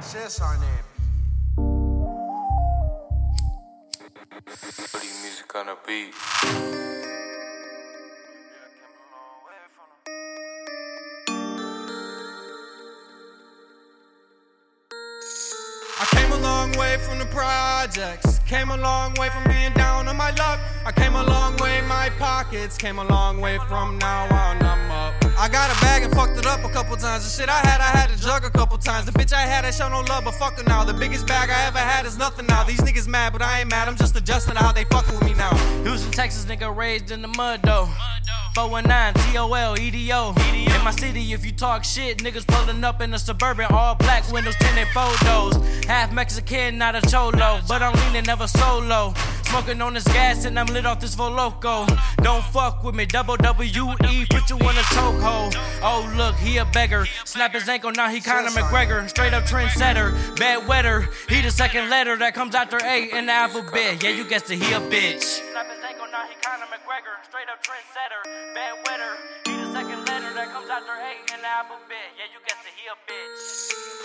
Chess on that Putting music on a beat. I came a long way from the projects. Came a long way from being down on my luck. I came a long way, my pockets came a long way from now on. I'm got a bag and fucked it up a couple times. The shit I had, I had to jug a couple times. The bitch I had, I show no love, but fuck her now. The biggest bag I ever had is nothing now. These niggas mad, but I ain't mad. I'm just adjusting to how they fuck with me now. Houston, Texas, nigga raised in the mud though. 419 TOL EDO. In my city, if you talk shit, niggas pulling up in a suburban, all black windows, tinted photos. Half Mexican, not a cholo, but I'm leaning never solo. Smoking on this gas and I'm lit off this Voloco. Don't fuck with me, double W E, put you in a chokehold. Oh look, he a beggar. Snap his ankle, now he Conor McGregor. Straight up trendsetter, bad wetter. He the second letter that comes after A in the alphabet. Yeah, you guessed it, he a bitch. Snap his ankle, now he McGregor. Straight up trendsetter, bad wetter. He the second letter that comes after A in the alphabet. Yeah, you guessed it, he a bitch.